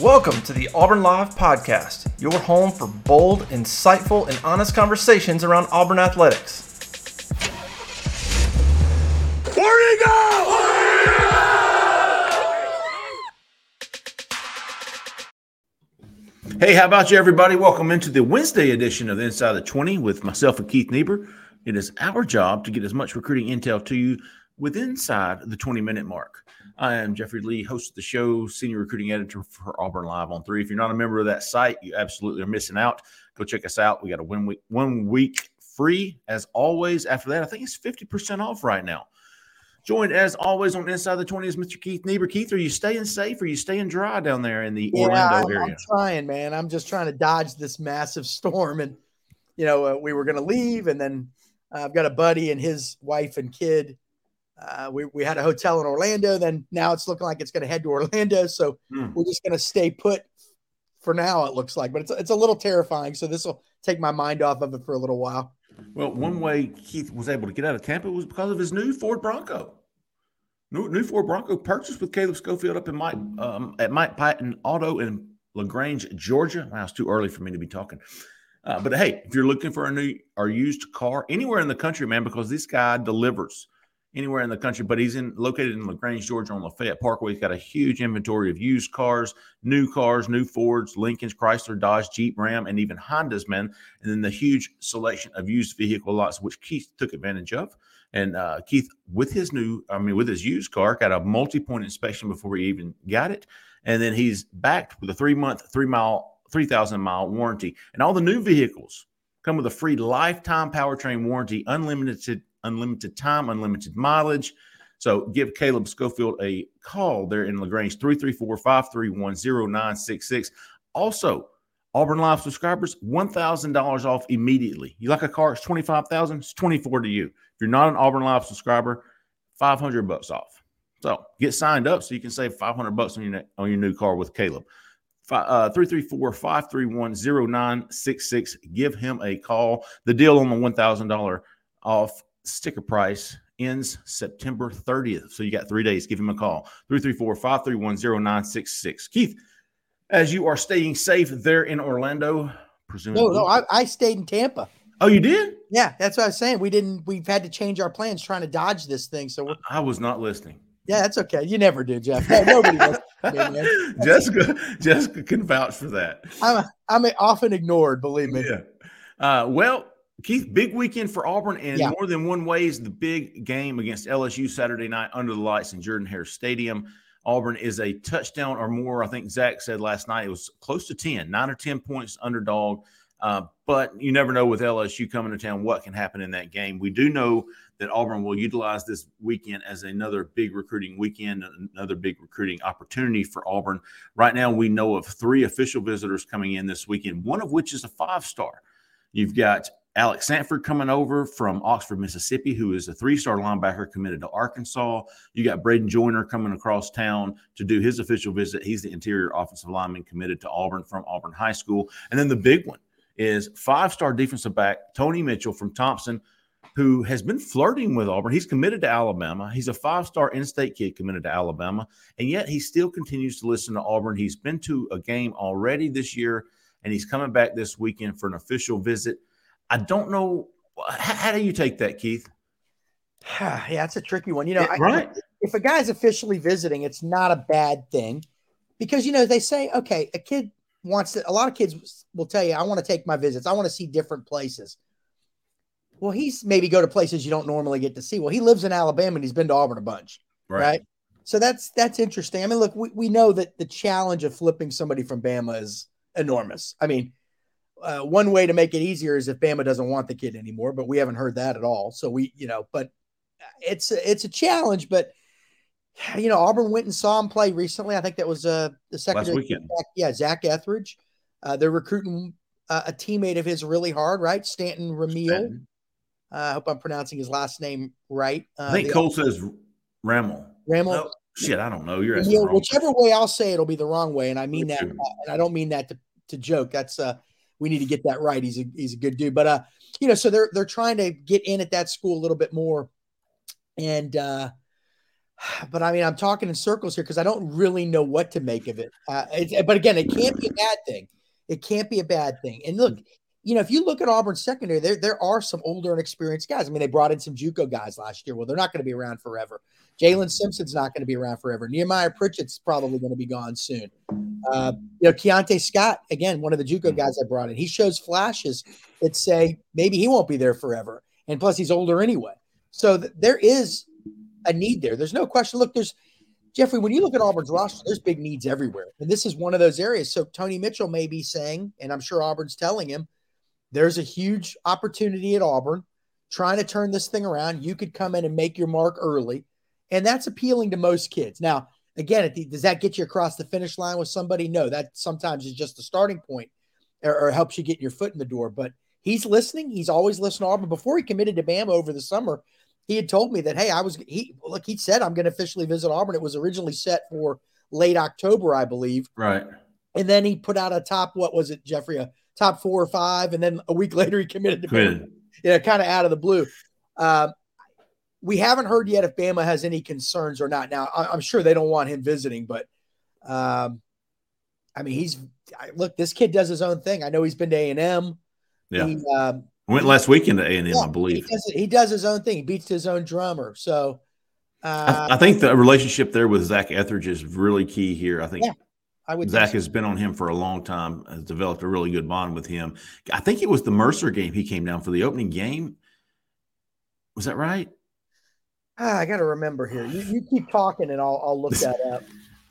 Welcome to the Auburn Live Podcast, your home for bold, insightful, and honest conversations around Auburn athletics. Where you go? Hey, how about you, everybody? Welcome into the Wednesday edition of the Inside the 20 with myself and Keith Niebuhr. It is our job to get as much recruiting intel to you with inside the 20 minute mark. I am Jeffrey Lee, host of the show, senior recruiting editor for Auburn Live on Three. If you're not a member of that site, you absolutely are missing out. Go check us out. We got a one week, one week free as always. After that, I think it's 50% off right now. Joined as always on Inside the 20 is Mr. Keith Niebuhr. Keith, are you staying safe? Are you staying dry down there in the yeah, Orlando I'm, area? I'm trying, man. I'm just trying to dodge this massive storm. And, you know, uh, we were going to leave. And then uh, I've got a buddy and his wife and kid uh, we, we had a hotel in Orlando. Then now it's looking like it's going to head to Orlando. So Hmm. we're just going to stay put for now. It looks like, but it's it's a little terrifying. So this will take my mind off of it for a little while. Well, one way Keith was able to get out of Tampa was because of his new Ford Bronco. New, new Ford Bronco purchased with Caleb Schofield up in Mike um, at Mike Patton Auto in Lagrange, Georgia. Wow, it's too early for me to be talking. Uh, but hey, if you're looking for a new or used car anywhere in the country, man, because this guy delivers anywhere in the country, but he's in located in Lagrange, Georgia on Lafayette Parkway. He's got a huge inventory of used cars, new cars, new Fords, Lincolns, Chrysler, Dodge, Jeep, Ram, and even Hondas, man. And then the huge selection of used vehicle lots, which Keith took advantage of. And uh, Keith, with his new, I mean, with his used car, got a multi-point inspection before he even got it, and then he's backed with a three-month, three-mile, three thousand mile warranty. And all the new vehicles come with a free lifetime powertrain warranty, unlimited, unlimited time, unlimited mileage. So give Caleb Schofield a call there in LaGrange, 334-531-0966. Also, Auburn Live subscribers, $1,000 off immediately. You like a car, it's 25000 it's 24 to you. If you're not an Auburn Live subscriber, 500 bucks off. So get signed up so you can save 500 bucks on your, on your new car with Caleb. Uh, 334-531-0966. Give him a call. The deal on the $1,000 off sticker price ends September 30th. So you got three days. Give him a call. 334-531-0966. Keith, as you are staying safe there in Orlando, presumably. No, no, I, I stayed in Tampa. oh, you did? Yeah, that's what I was saying. We didn't. We've had to change our plans trying to dodge this thing. So we're, I was not listening. yeah, that's okay. You never do, Jeff. No, nobody does. Jessica, Jessica can vouch for that. I'm I'm often ignored. Believe me. Yeah. Uh, well, Keith, big weekend for Auburn and Yeah. more than one way is the big game against LSU Saturday night under the lights in Jordan Hare Stadium. Auburn is a touchdown or more. I think Zach said last night it was close to 10, nine or 10 points underdog. Uh, but you never know with LSU coming to town what can happen in that game. We do know that Auburn will utilize this weekend as another big recruiting weekend, another big recruiting opportunity for Auburn. Right now, we know of three official visitors coming in this weekend, one of which is a five star. You've got Alex Sanford coming over from Oxford, Mississippi, who is a three star linebacker committed to Arkansas. You got Braden Joyner coming across town to do his official visit. He's the interior offensive lineman committed to Auburn from Auburn High School. And then the big one is five star defensive back Tony Mitchell from Thompson, who has been flirting with Auburn. He's committed to Alabama. He's a five star in state kid committed to Alabama. And yet he still continues to listen to Auburn. He's been to a game already this year, and he's coming back this weekend for an official visit. I don't know. How, how do you take that, Keith? yeah, it's a tricky one. You know, Yeah, I- if a guy's officially visiting, it's not a bad thing because you know they say, okay, a kid wants to. A lot of kids will tell you, I want to take my visits. I want to see different places. Well, he's maybe go to places you don't normally get to see. Well, he lives in Alabama and he's been to Auburn a bunch, right? So that's that's interesting. I mean, look, we, we know that the challenge of flipping somebody from Bama is enormous. I mean, uh, one way to make it easier is if Bama doesn't want the kid anymore, but we haven't heard that at all. So we, you know, but it's a, it's a challenge. But you know, Auburn went and saw him play recently. I think that was uh, the second Last weekend. Yeah, Zach Etheridge. Uh, they're recruiting uh, a teammate of his really hard, right? Stanton Ramil. Uh, I hope I'm pronouncing his last name right. Uh, I think Cole says Ramel. Ramel. No, shit, I don't know. You're Ramil, asking the wrong whichever way I'll say it, it'll be the wrong way, and I mean Me that, too. and I don't mean that to, to joke. That's uh, we need to get that right. He's a he's a good dude, but uh, you know, so they're they're trying to get in at that school a little bit more, and uh, but I mean, I'm talking in circles here because I don't really know what to make of it. Uh, but again, it can't be a bad thing. It can't be a bad thing. And look, you know, if you look at Auburn secondary, there there are some older and experienced guys. I mean, they brought in some JUCO guys last year. Well, they're not going to be around forever. Jaylin Simpson's not going to be around forever. Nehemiah Pritchett's probably going to be gone soon. Uh, you know, Keionta Scott, again, one of the JUCO guys I brought in, he shows flashes that say maybe he won't be there forever. And plus, he's older anyway. So th- there is a need there. There's no question. Look, there's Jeffrey, when you look at Auburn's roster, there's big needs everywhere. And this is one of those areas. So Tony Mitchell may be saying, and I'm sure Auburn's telling him, there's a huge opportunity at Auburn trying to turn this thing around. You could come in and make your mark early. And that's appealing to most kids. Now, again, the, does that get you across the finish line with somebody? No, that sometimes is just the starting point or, or helps you get your foot in the door. But he's listening. He's always listening to Auburn. Before he committed to Bama over the summer, he had told me that, hey, I was, he, look, he said, I'm going to officially visit Auburn. It was originally set for late October, I believe. Right. And then he put out a top, what was it, Jeffrey, a top four or five. And then a week later, he committed to Bama. Yeah, kind of out of the blue. Um, we haven't heard yet if Bama has any concerns or not. Now, I- I'm sure they don't want him visiting, but um, I mean, he's I, look. This kid does his own thing. I know he's been to A and M. Yeah. He, um, Went last weekend to A and M, I believe. He does, he does his own thing. He beats his own drummer. So, uh, I, I think the relationship there with Zach Etheridge is really key here. I think Yeah, I would. Zach so. has been on him for a long time, has developed a really good bond with him. I think it was the Mercer game he came down for the opening game. Was that right? Ah, I got to remember here. You, you keep talking, and I'll I'll look that up.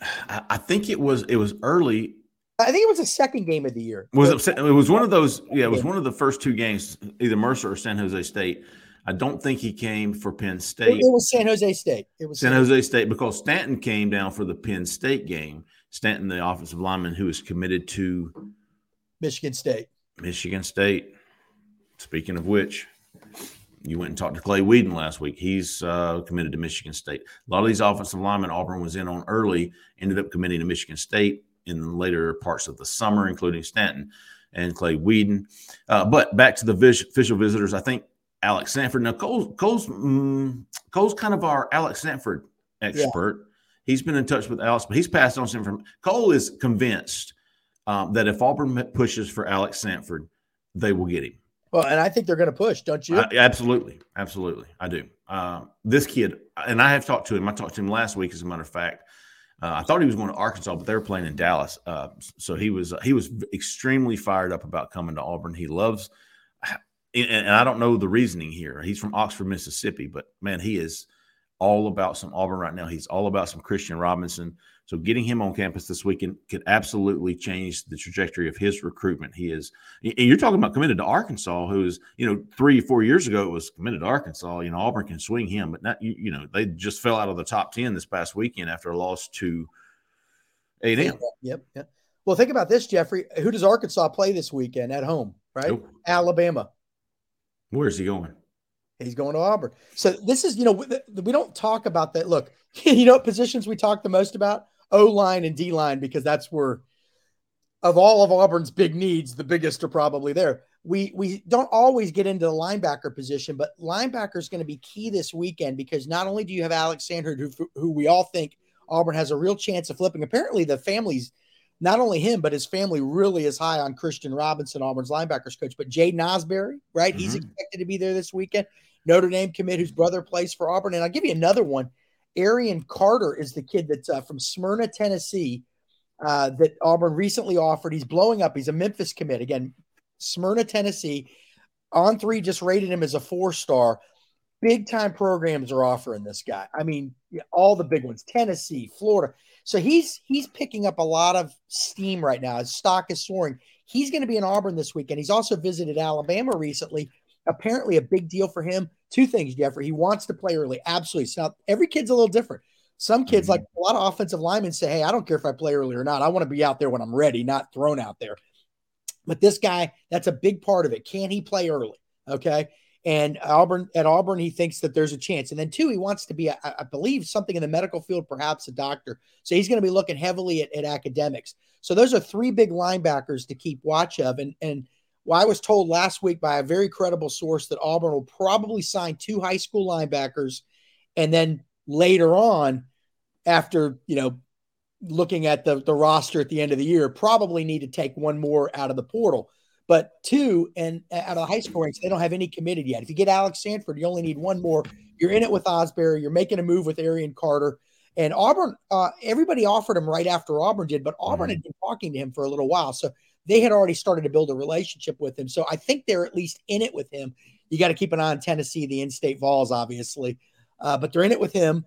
I, I think it was it was early. I think it was the second game of the year. Was it, it was one of those? Yeah, it was one of the first two games, either Mercer or San Jose State. I don't think he came for Penn It, State. it was San Jose State. It was San Jose State because Stanton came down for the Penn State game. Stanton, the offensive lineman who is committed to Michigan State. Michigan State. Speaking of which, you went and talked to Clay Wedin last week. He's uh, committed to Michigan State. A lot of these offensive linemen Auburn was in on early ended up committing to Michigan State in the later parts of the summer, including Stanton and Clay Wedin. Uh, but back to the vis- official visitors, I think Alex Sanford. Now, Cole's, Cole's, mm, Cole's kind of our Alex Sanford expert. He's been in touch with Alex, but he's passed on some information. Cole is convinced um, that if Auburn pushes for Alex Sanford, they will get him. Well, and I think they're going to push, don't you? I- absolutely, absolutely, I do. Um, this kid, and I have talked to him. I talked to him last week, as a matter of fact. Uh, I thought he was going to Arkansas, but they were playing in Dallas. Uh, so he was he was extremely fired up about coming to Auburn. He loves, and I don't know the reasoning here. He's from Oxford, Mississippi, but man, he is all about some Auburn right now. He's all about some Christian Robinson. So getting him on campus this weekend could absolutely change the trajectory of his recruitment. He is, and you're talking about committed to Arkansas, who is, you know, three, four years ago it was committed to Arkansas. You know, Auburn can swing him, but not, you, you know, they just fell out of the top 10 this past weekend after a loss to A&M. Yep. yep. Well, think about this, Jeffrey. Who does Arkansas play this weekend at home? Right, Nope. Alabama. Where's he going? He's going to Auburn. So this is, you know, we, we don't talk about that. Look, you know, positions we talk the most about O line and D line because that's where, of all of Auburn's big needs, the biggest are probably there. We we don't always get into the linebacker position, but linebacker is going to be key this weekend because not only do you have Alex Sanders, who, who we all think Auburn has a real chance of flipping. Apparently, the family's not only him, but his family really is high on Christian Robinson, Auburn's linebackers coach. But Jaden Ausberry, right? He's Mhm. expected to be there this weekend. Notre Dame commit whose brother plays for Auburn. And I'll give you another one. Arion Carter is the kid that's uh, from Smyrna, Tennessee, uh, that Auburn recently offered. He's blowing up. He's a Memphis commit. Again, Smyrna, Tennessee. On three just rated him as a four star. Big time programs are offering this guy. I mean, all the big ones Tennessee, Florida. So he's he's picking up a lot of steam right now. His stock is soaring. He's going to be in Auburn this weekend. He's also visited Alabama recently. Apparently, a big deal for him. Two things, Jeffrey. He wants to play early. Absolutely. So now every kid's a little different. Some kids, mm-hmm. like a lot of offensive linemen, say, Hey, I don't care if I play early or not. I want to be out there when I'm ready, not thrown out there. But this guy, that's a big part of it. Can he play early? Okay. And Auburn at Auburn, he thinks that there's a chance. And then two, he wants to be, I, I believe, something in the medical field, perhaps a doctor. So he's going to be looking heavily at, at, academics. So those are three big linebackers to keep watch of. And and well, I was told last week by a very credible source that Auburn will probably sign two high school linebackers, and then later on, after you know, looking at the the roster at the end of the year, probably need to take one more out of the portal. But two, and out of the high school ranks, they don't have any committed yet. If you get Alex Sanford, you only need one more. You're in it with Ausberry. You're making a move with Arion Carter. And Auburn, uh, everybody offered him right after Auburn did, but Auburn mm-hmm. had been talking to him for a little while. So they had already started to build a relationship with him. So I think they're at least in it with him. You got to keep an eye on Tennessee, the in state Vols, obviously. Uh, but they're in it with him.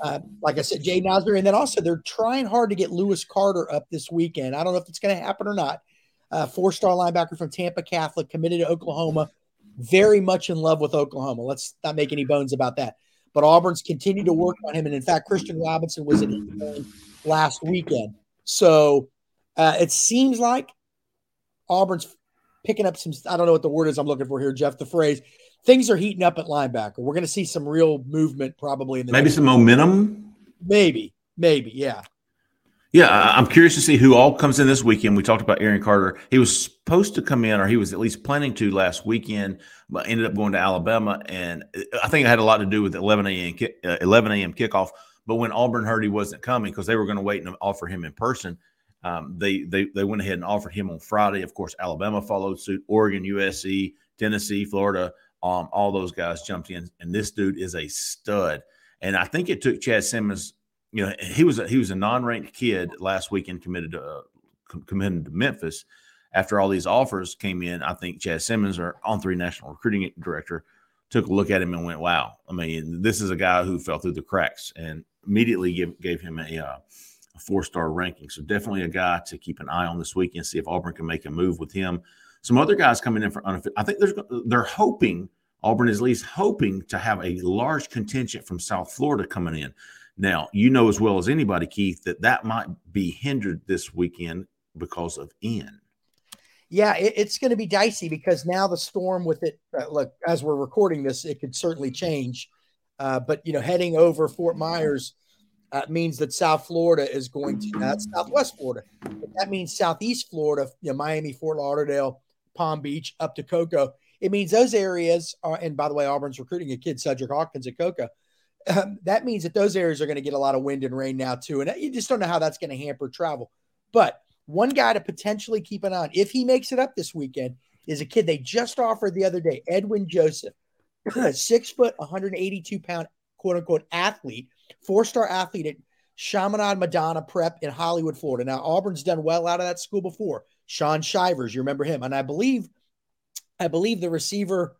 Uh, like I said, Jay Ausberry. And then also they're trying hard to get Lewis Carter up this weekend. I don't know if it's going to happen or not uh, four star linebacker from Tampa Catholic, committed to Oklahoma. Very much in love with Oklahoma. Let's not make any bones about that. But Auburn's continued to work on him. And in fact, Christian Robinson was in last weekend. So uh, it seems like Auburn's picking up some, I don't know what the word is I'm looking for here, Jeff, the phrase. Things are heating up at linebacker. We're going to see some real movement probably in the maybe some momentum. Maybe, maybe, yeah. Yeah, I'm curious to see who all comes in this weekend. We talked about Aaron Carter. He was supposed to come in, or he was at least planning to last weekend, but ended up going to Alabama. And I think it had a lot to do with 11 a.m. Uh, 11 a.m. kickoff. But when Auburn heard he wasn't coming because they were going to wait and offer him in person, um, they, they they went ahead and offered him on Friday. Of course, Alabama followed suit. Oregon, USC, Tennessee, Florida, um, all those guys jumped in. And this dude is a stud. And I think it took Chad Simmons you know, he was a, he was a non-ranked kid last weekend committed to uh, committed to Memphis. After all these offers came in, I think Chad Simmons, our on three national recruiting director, took a look at him and went, "Wow! I mean, this is a guy who fell through the cracks," and immediately gave gave him a, uh, a four star ranking. So definitely a guy to keep an eye on this weekend. See if Auburn can make a move with him. Some other guys coming in for unofficial. I think there's they're hoping Auburn is at least hoping to have a large contingent from South Florida coming in. Now, you know as well as anybody, Keith, that that might be hindered this weekend because of Ian. Yeah, it, it's going to be dicey because now the storm with it. Uh, look, as we're recording this, it could certainly change. Uh, but you know, heading over Fort Myers uh, means that South Florida is going to that's Southwest Florida. But that means Southeast Florida, you know, Miami, Fort Lauderdale, Palm Beach, up to Cocoa. It means those areas are. And by the way, Auburn's recruiting a kid, Cedric Hawkins at Cocoa um, that means that those areas are going to get a lot of wind and rain now too, and you just don't know how that's going to hamper travel. But one guy to potentially keep an eye on if he makes it up this weekend is a kid they just offered the other day, Edwin Joseph, six foot, 182 pound, quote unquote athlete, four star athlete at Chaminade Madonna Prep in Hollywood, Florida. Now Auburn's done well out of that school before. Shaun Shivers, you remember him, and I believe, I believe the receiver.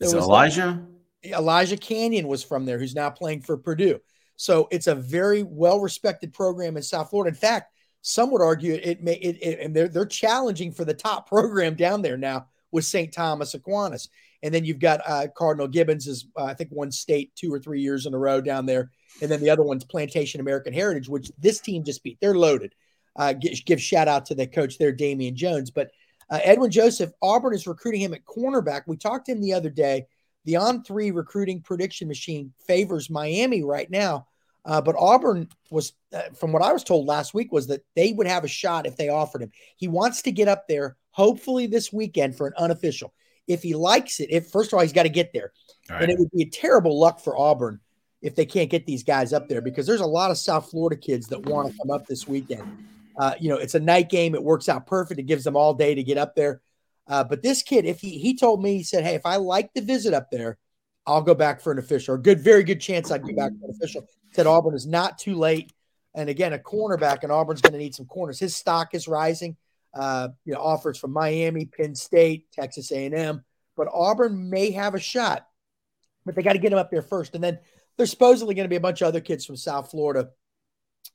Is Elijah? Elijah Canion was from there, who's now playing for Purdue. So it's a very well respected program in South Florida. In fact, some would argue it may it, it, and they're they're challenging for the top program down there now with St. Thomas Aquinas. And then you've got uh, Cardinal Gibbons is uh, I think one state two or three years in a row down there, and then the other one's Plantation American Heritage, which this team just beat. They're loaded. Uh, give, give shout out to the coach there, Damian Jones. But uh, Edwin Joseph, Auburn is recruiting him at cornerback. We talked to him the other day the on three recruiting prediction machine favors Miami right now. Uh, but Auburn was, uh, from what I was told last week, was that they would have a shot if they offered him. He wants to get up there, hopefully this weekend for an unofficial. If he likes it, if first of all he's got to get there, right. and it would be a terrible luck for Auburn if they can't get these guys up there because there's a lot of South Florida kids that want to come up this weekend. Uh, you know, it's a night game; it works out perfect. It gives them all day to get up there. Uh, but this kid, if he he told me, he said, "Hey, if I like the visit up there, I'll go back for an official. A good, very good chance I'd go back for an official." Said Auburn is not too late, and again, a cornerback, and Auburn's going to need some corners. His stock is rising. Uh, you know, offers from Miami, Penn State, Texas A&M, but Auburn may have a shot, but they got to get him up there first, and then there's supposedly going to be a bunch of other kids from South Florida,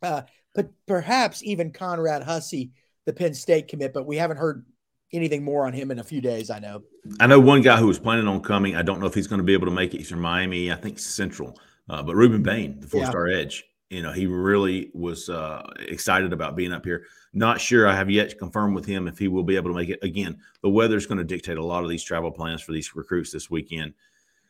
uh, but perhaps even Conrad Hussey, the Penn State commit, but we haven't heard anything more on him in a few days. I know. I know one guy who was planning on coming. I don't know if he's going to be able to make it. He's from Miami, I think Central. Uh, but Rueben Bain, the four-star yeah. edge, you know, he really was uh, excited about being up here. Not sure. I have yet to confirm with him if he will be able to make it. Again, the weather is going to dictate a lot of these travel plans for these recruits this weekend.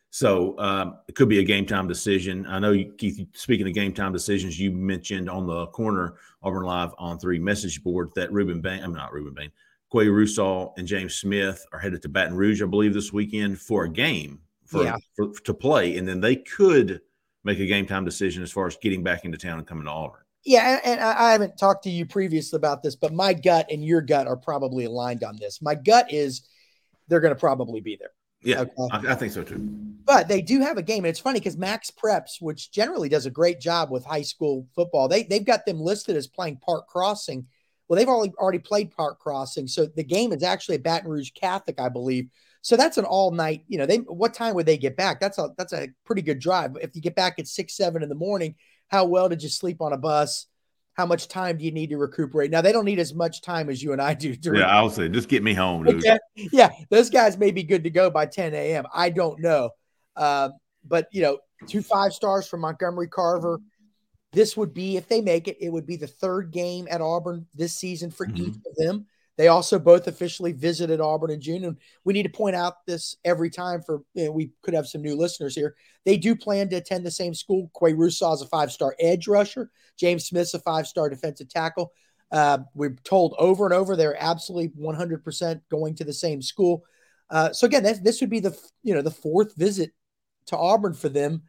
So um, it could be a game time decision. I know, you, Keith, speaking of game time decisions, you mentioned on the corner Auburn Live on three message board that Rueben Bain, I'm not Rueben Bain, Qua Russaw and James Smith are headed to Baton Rouge, I believe, this weekend for a game for, Yeah. for to play. And then they could make a game time decision as far as getting back into town and coming to Auburn. Yeah, and, and I I haven't talked to you previously about this, but my gut and your gut are probably aligned on this. My gut is they're going to probably be there. Yeah, Okay. I, I think so too. But they do have a game, and it's funny because Max Preps, which generally does a great job with high school football, they they've got them listed as playing Park Crossing. Well, they've already already played Park Crossing, so the game is actually at Baton Rouge Catholic, I believe. So that's an all night. You know, they what time would they get back? That's a that's a pretty good drive. If you get back at six seven in the morning, how well did you sleep on a bus? How much time do you need to recuperate? Now they don't need as much time as you and I do. To Yeah, I'll say, just get me home, dude. yeah, yeah, those guys may be good to go by 10 a.m. I don't know. Uh, but, you know, two five stars from Montgomery Carver. This would be, if they make it, it would be the third game at Auburn this season for Mhm. each of them. They also both officially visited Auburn in June. And we need to point out this every time for you know, we could have some new listeners here. They do plan to attend the same school. Qua Russaw is a five star edge rusher. James Smith's a five star defensive tackle. Uh, we're told over and over they're absolutely 100% going to the same school. Uh, so again, this, this would be the you know the fourth visit to Auburn for them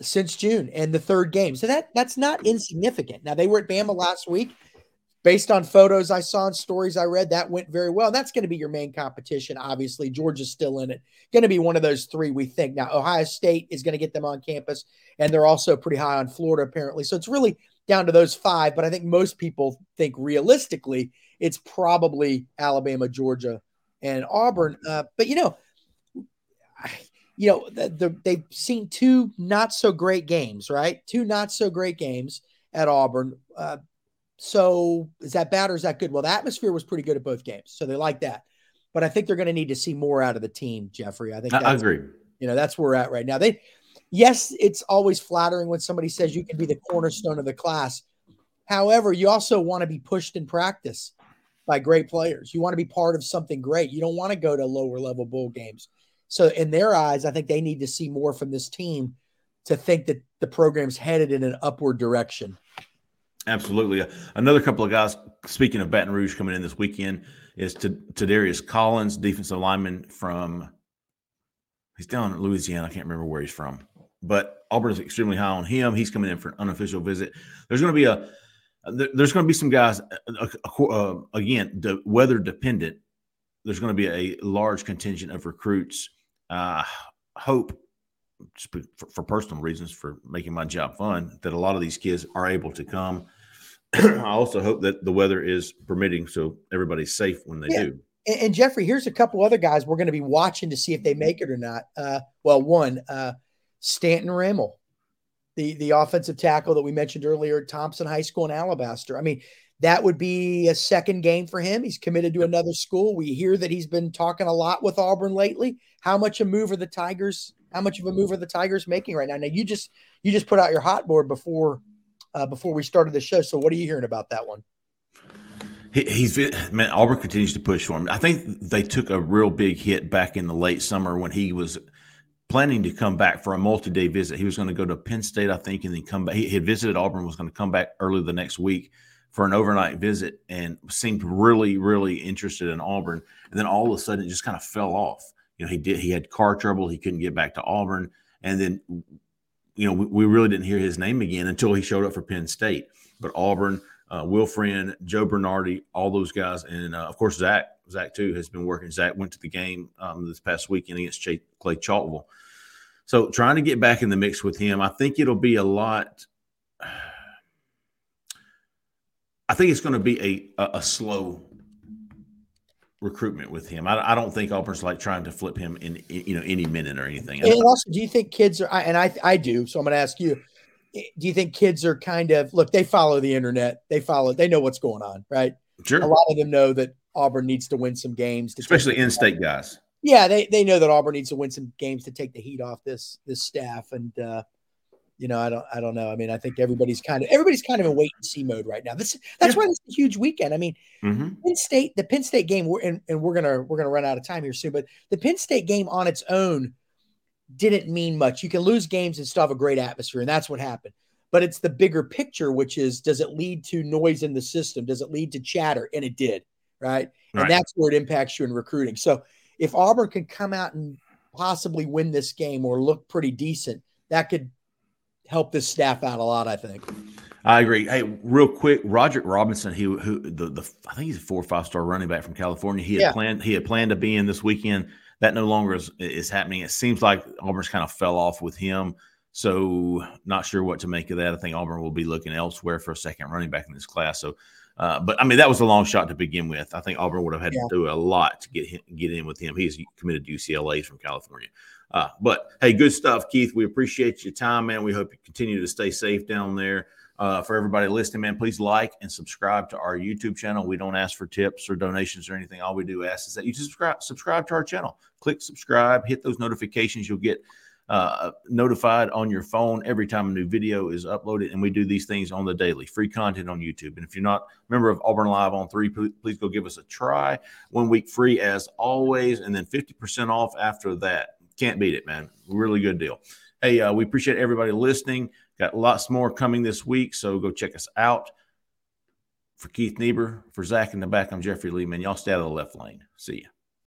since June and the third game. So that that's not hmm. insignificant. Now they were at Bama hmm. last week. Based on photos I saw and stories I read, that went very well. That's going to be your main competition. Obviously, Georgia's still in it. Going to be one of those three we think. Now Ohio State is going to get them on campus, and they're also pretty high on Florida apparently. So it's really down to those five. But I think most people think realistically it's probably Alabama, Georgia, and Auburn. Hmm. Uh, but you know, I- you know, the, the, they've seen two not so great games, right? Two not so great games at Auburn. Uh, so is that bad or is that good? Well, the atmosphere was pretty good at both games, so they like that. But I think they're going to need to see more out of the team, Jeffrey. I think I, I agree. you know that's where we're at right now. They, yes, it's always flattering when somebody says you can be the cornerstone of the class. However, you also want to be pushed in practice by great players. You want to be part of something great. You don't want to go to lower level bowl games. So, in their eyes, I think they need to see more from this team to think that the program's headed in an upward direction. Absolutely. Another couple of guys, speaking of Baton Rouge coming in this weekend, is to Darius Collins, defensive lineman from, he's down in Louisiana. I can't remember where he's from, but Auburn is extremely high on him. He's coming in for an unofficial visit. There's going to be a, there's going to be some guys, uh, uh, uh, again, the weather dependent. There's going to be a large contingent of recruits. Uh, hope just for, for personal reasons, for making my job fun, that a lot of these kids are able to come. I also hope that the weather is permitting, so everybody's safe when they Yeah. do. And, and Jeffrey, here's a couple other guys we're going to be watching to see if they make it or not. Uh, well, one, uh, Stanton Rimmel, the the offensive tackle that we mentioned earlier at Thompson High School in Alabaster. I mean, that would be a second game for him. He's committed to another school. We hear that he's been talking a lot with Auburn lately. How much a move are the Tigers? How much of a move are the Tigers making right now? Now you just you just put out your hot board before uh, before we started the show. So what are you hearing about that one? He, he's man. Auburn continues to push for him. I think they took a real big hit back in the late summer when he was planning to come back for a multi-day visit. He was going to go to Penn State, I think, and then come back. He had visited Auburn, was going to come back early the next week for an overnight visit, and seemed really, really interested in Auburn. And then all of a sudden, it just kind of fell off. You know, he did. He had car trouble. He couldn't get back to Auburn, and then, you know, we, we really didn't hear his name again until he showed up for Penn State. But Auburn, uh, Will Friend, Joe Bernardi, all those guys, and uh, of course Zach. Zach too has been working. Zach went to the game um, this past weekend against Ch- Clay Chalkville. So trying to get back in the mix with him, I think it'll be a lot. I think it's going to be a, a, a slow recruitment with him. I, I don't think Auburn's like trying to flip him in, you know any minute or anything. And also, do you think kids are? And I, I do. So I'm going to ask you: Do you think kids are kind of look? They follow the internet. They follow. They know what's going on, right? sure, A lot of them know that Auburn needs to win some games, to especially in-state guys. Yeah, they they know that Auburn needs to win some games to take the heat off this this staff, and uh, you know, I don't, I don't know. I mean, I think everybody's kind of everybody's kind of in wait and see mode right now. This that's yeah. why this is a huge weekend. I mean, mm-hmm. Penn State, the Penn State game, we're, and, and we're gonna we're gonna run out of time here soon. But the Penn State game on its own didn't mean much. You can lose games and still have a great atmosphere, and that's what happened. But it's the bigger picture, which is does it lead to noise in the system? Does it lead to chatter? And it did, right? right. And that's where it impacts you in recruiting. So if Auburn can come out and possibly win this game or look pretty decent, that could help this staff out a lot. I think. I agree. Hey, real quick, Roger Robinson, he who the the I think he's a four or five star running back from California. He had yeah. planned he had planned to be in this weekend. That no longer is, is happening. It seems like Auburn's kind of fell off with him. So not sure what to make of that. I think Auburn will be looking elsewhere for a second running back in this class. So, uh, but I mean that was a long shot to begin with. I think Auburn would have had yeah. to do a lot to get him, get in with him. He's committed to UCLA from California. Uh, but hey, good stuff, Keith. We appreciate your time, man. We hope you continue to stay safe down there. Uh, for everybody listening, man, please like and subscribe to our YouTube channel. We don't ask for tips or donations or anything. All we do ask is that you subscribe subscribe to our channel. Click subscribe, hit those notifications. You'll get uh, notified on your phone every time a new video is uploaded. And we do these things on the daily, free content on YouTube. And if you're not a member of Auburn Live on three, please, go give us a try. One week free as always, and then 50% off after that. Can't beat it, man. Really good deal. Hey, uh, we appreciate everybody listening. Got lots more coming this week, so go check us out. For Keith Niebuhr, for Zach in the back, I'm Jeffrey Lee. Man, y'all stay out of the left lane. See you.